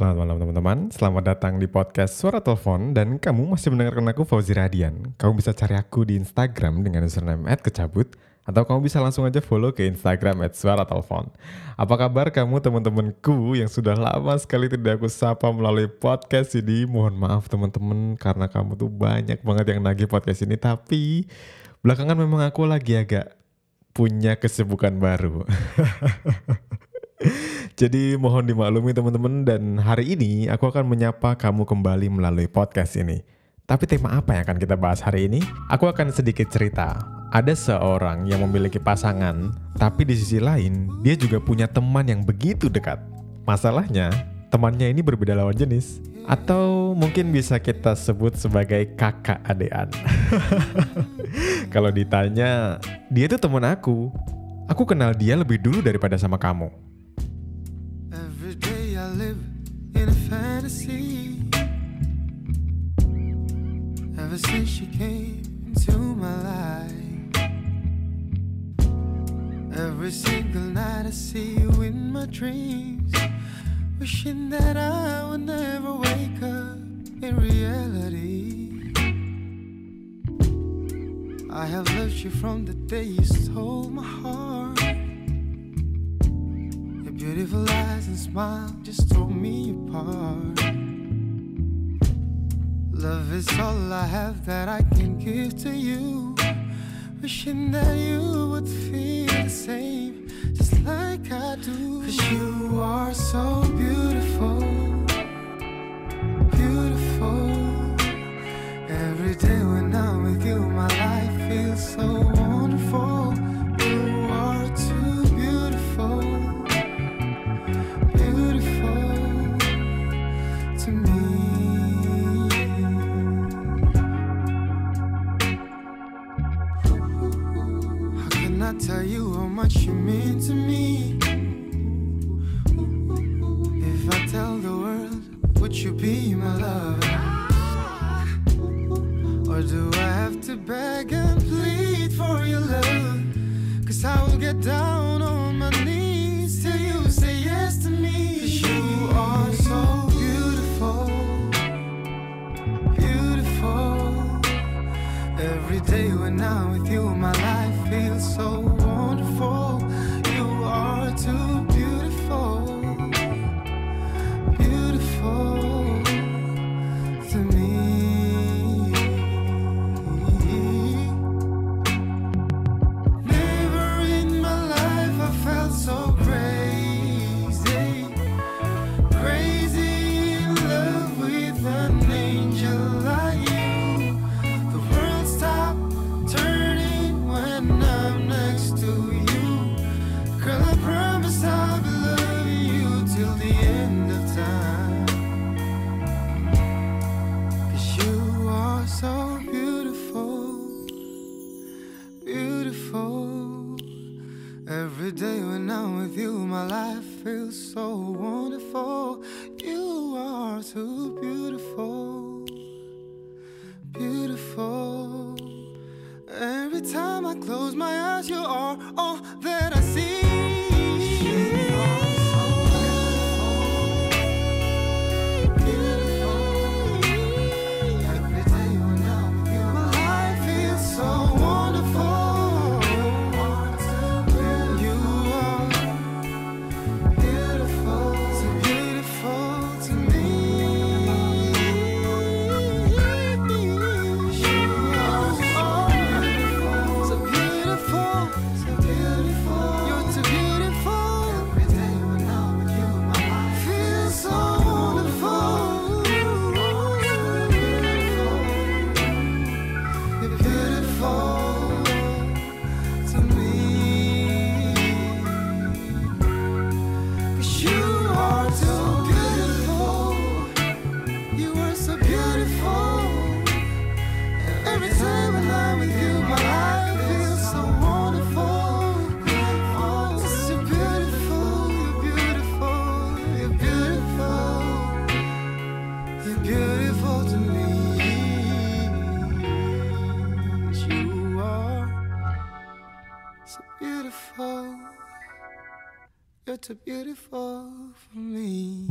Selamat malam teman-teman, selamat datang di podcast Suara Telepon dan kamu masih mendengarkan aku Fauzi Radian. Kamu bisa cari aku di Instagram dengan username @kecabut atau kamu bisa langsung aja follow ke Instagram Suara Telepon. Apa kabar kamu teman-temanku yang sudah lama sekali tidak aku sapa melalui podcast ini? Mohon maaf teman-teman karena kamu tuh banyak banget yang nagih podcast ini tapi belakangan memang aku lagi agak punya kesibukan baru. Jadi mohon dimaklumi teman-teman dan hari ini aku akan menyapa kamu kembali melalui podcast ini. Tapi tema apa yang akan kita bahas hari ini? Aku akan sedikit cerita. Ada seorang yang memiliki pasangan, tapi di sisi lain dia juga punya teman yang begitu dekat. Masalahnya, temannya ini berbeda lawan jenis. Atau mungkin bisa kita sebut sebagai kakak adean. Kalau ditanya, dia itu teman aku. Aku kenal dia lebih dulu daripada sama kamu. Ever since she came into my life, every single night I see you in my dreams, wishing that I would never wake up in reality. I have loved you from the day you stole my heart. Your beautiful eyes and smile just tore me apart. Love is all I have that I can give to you. Wishing that you would feel the same, just like I do. Cause you are so beautiful.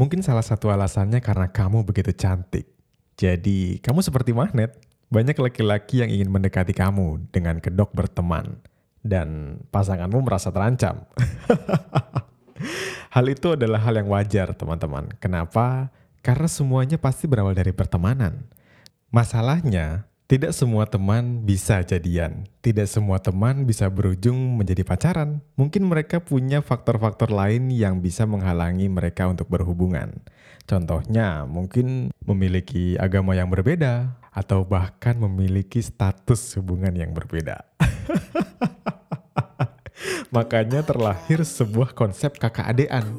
Mungkin salah satu alasannya karena kamu begitu cantik. Jadi, kamu seperti magnet. Banyak laki-laki yang ingin mendekati kamu dengan kedok berteman. Dan pasanganmu merasa terancam. hal itu adalah hal yang wajar, teman-teman. Kenapa? Karena semuanya pasti berawal dari pertemanan. Masalahnya, tidak semua teman bisa jadian. Tidak semua teman bisa berujung menjadi pacaran. Mungkin mereka punya faktor-faktor lain yang bisa menghalangi mereka untuk berhubungan. Contohnya, mungkin memiliki agama yang berbeda atau bahkan memiliki status hubungan yang berbeda. Makanya terlahir sebuah konsep kakak adean.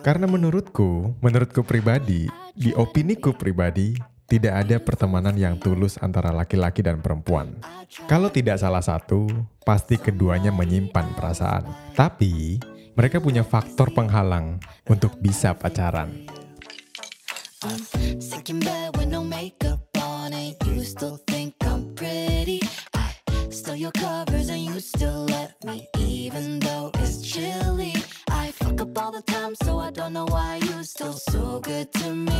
Karena menurutku, menurutku pribadi, di opiniku pribadi, tidak ada pertemanan yang tulus antara laki-laki dan perempuan. Kalau tidak salah satu, pasti keduanya menyimpan perasaan. Tapi, mereka punya faktor penghalang untuk bisa pacaran. so.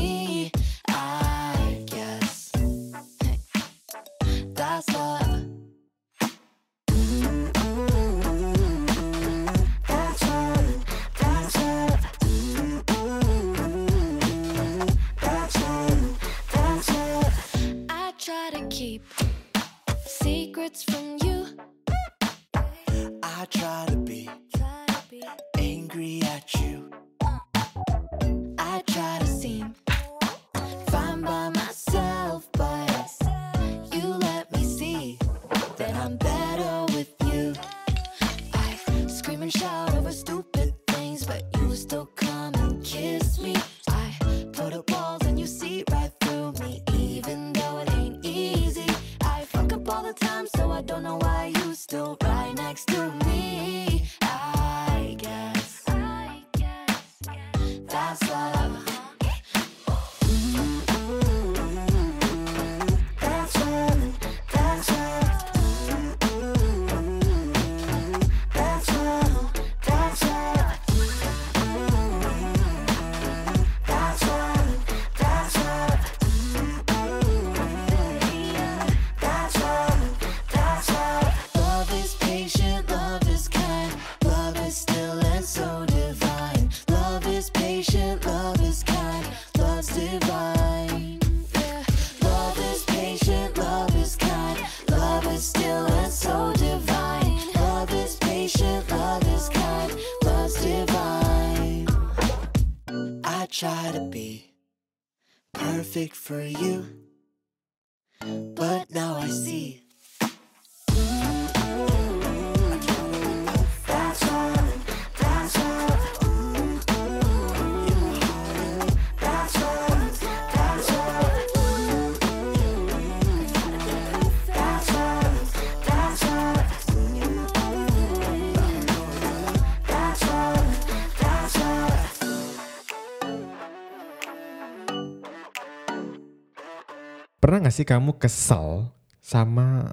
Gak sih kamu kesel sama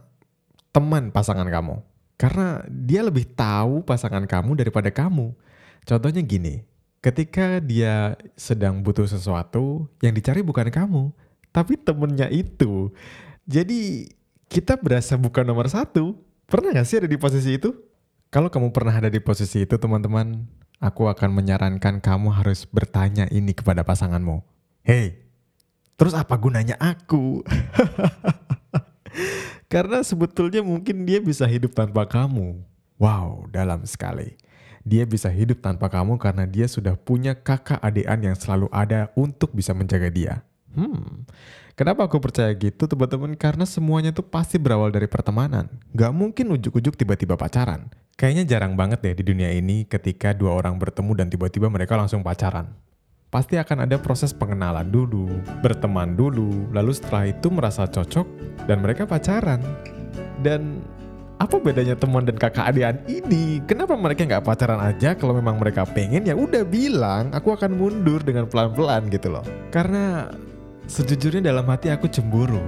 teman pasangan kamu? Karena dia lebih tahu pasangan kamu daripada kamu. Contohnya gini, ketika dia sedang butuh sesuatu, yang dicari bukan kamu, tapi temennya itu. Jadi kita berasa bukan nomor satu. Pernah gak sih ada di posisi itu? Kalau kamu pernah ada di posisi itu teman-teman, aku akan menyarankan kamu harus bertanya ini kepada pasanganmu. Hei, Terus apa gunanya aku? Karena sebetulnya mungkin dia bisa hidup tanpa kamu. Wow, dalam sekali. Dia bisa hidup tanpa kamu karena dia sudah punya kakak adean yang selalu ada untuk bisa menjaga dia. Hmm, kenapa aku percaya gitu teman-teman? Karena semuanya tuh pasti berawal dari pertemanan. Gak mungkin ujuk-ujuk tiba-tiba pacaran. Kayaknya jarang banget deh di dunia ini ketika dua orang bertemu dan tiba-tiba mereka langsung pacaran pasti akan ada proses pengenalan dulu, berteman dulu, lalu setelah itu merasa cocok dan mereka pacaran. Dan apa bedanya teman dan kakak adian ini? Kenapa mereka nggak pacaran aja kalau memang mereka pengen ya udah bilang aku akan mundur dengan pelan-pelan gitu loh. Karena sejujurnya dalam hati aku cemburu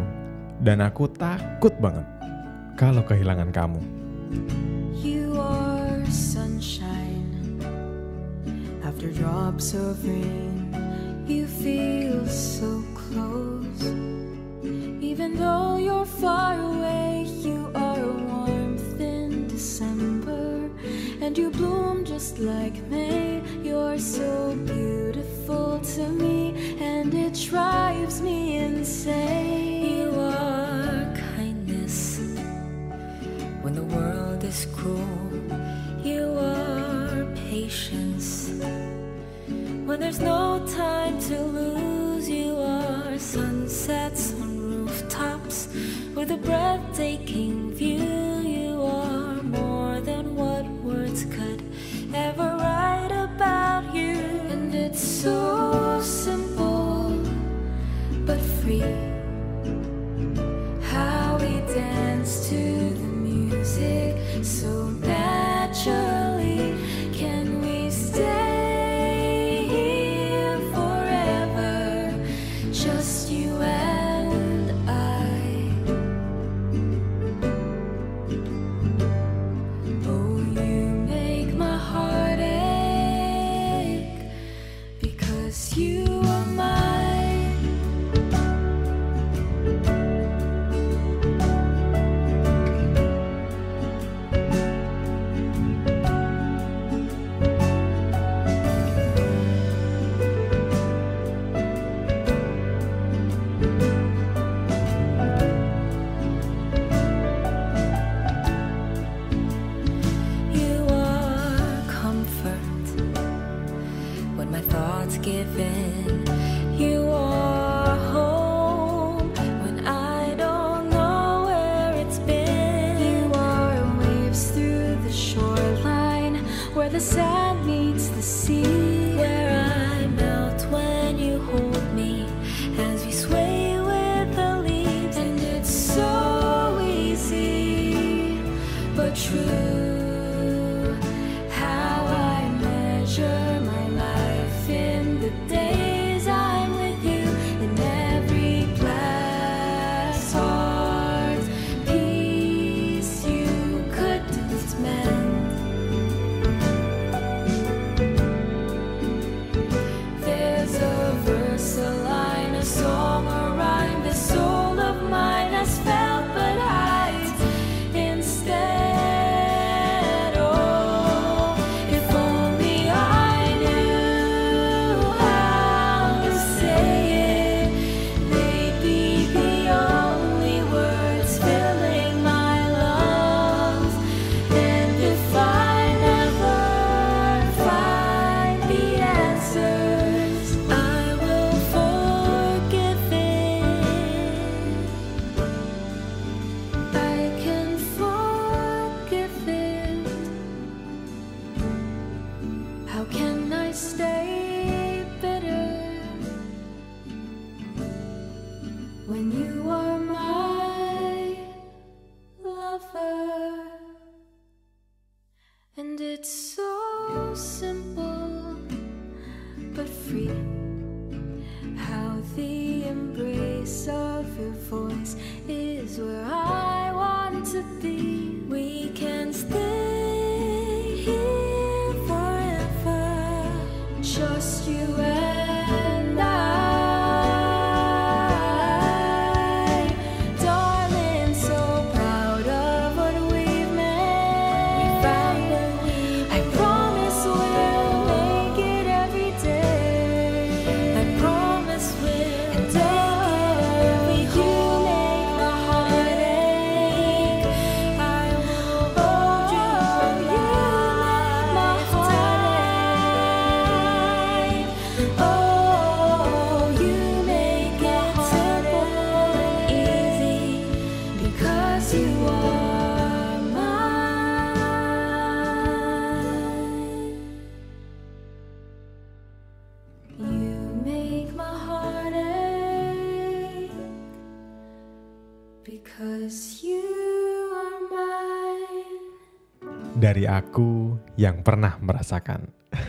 dan aku takut banget kalau kehilangan kamu. You after drops of rain, you feel so close. Even though you're far away, you are warmth in December, and you bloom just like me. there's no time to lose. You are sunsets on rooftops with a breath where the sand meets the sea. dari aku yang pernah merasakan.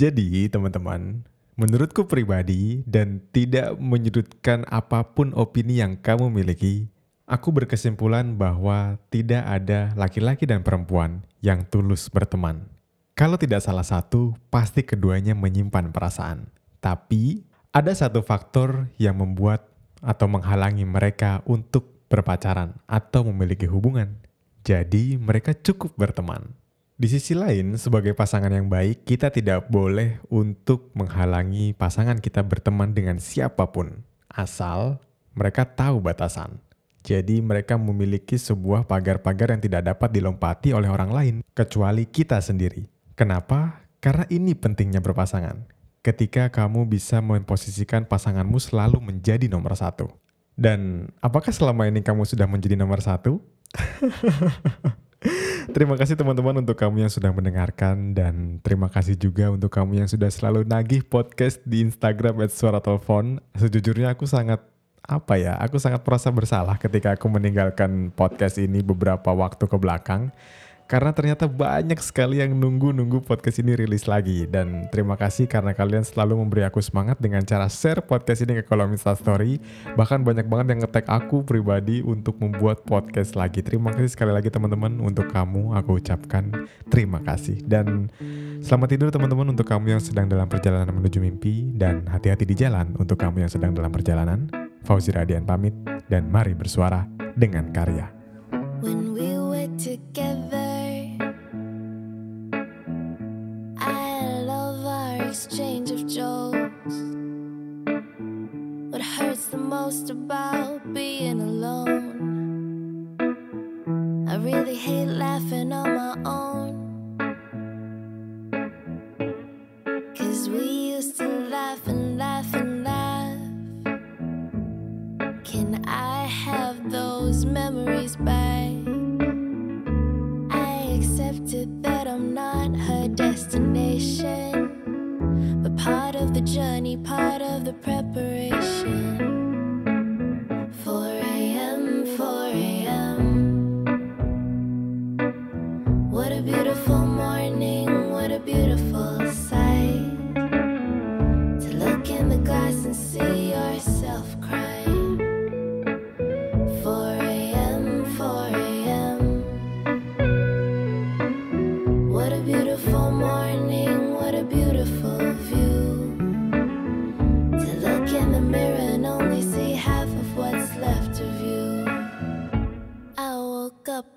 Jadi, teman-teman, menurutku pribadi dan tidak menyudutkan apa pun opini yang kamu miliki, aku berkesimpulan bahwa tidak ada laki-laki dan perempuan yang tulus berteman. Kalau tidak salah satu, pasti keduanya menyimpan perasaan. Tapi, ada satu faktor yang membuat atau menghalangi mereka untuk berpacaran atau memiliki hubungan, jadi mereka cukup berteman. Di sisi lain, sebagai pasangan yang baik, kita tidak boleh untuk menghalangi pasangan kita berteman dengan siapa pun, asal mereka tahu batasan. Jadi mereka memiliki sebuah pagar-pagar yang tidak dapat dilompati oleh orang lain, kecuali kita sendiri. Kenapa? Karena ini pentingnya berpasangan. Ketika kamu bisa memposisikan pasanganmu selalu menjadi nomor satu. Dan apakah selama ini kamu sudah menjadi nomor satu? Terima kasih teman-teman untuk kamu yang sudah mendengarkan dan terima kasih juga untuk kamu yang sudah selalu nagih podcast di Instagram at suara telepon. Sejujurnya aku sangat apa ya, aku sangat merasa bersalah ketika aku meninggalkan podcast ini beberapa waktu ke belakang karena ternyata banyak sekali yang nunggu-nunggu podcast ini rilis lagi. Dan terima kasih karena kalian selalu memberi aku semangat dengan cara share podcast ini ke kolom instastory bahkan banyak banget yang ngetek aku pribadi untuk membuat podcast lagi. Terima kasih sekali lagi teman-teman untuk kamu. Aku ucapkan terima kasih. Dan selamat tidur teman-teman untuk kamu yang sedang dalam perjalanan menuju mimpi. Dan hati-hati di jalan untuk kamu yang sedang dalam perjalanan. Fauzi Radian pamit dan mari bersuara dengan karya. When we accepted that I'm not her destination, but part of the journey, part of the preparation.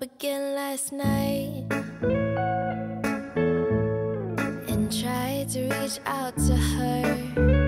again last night and tried to reach out to her.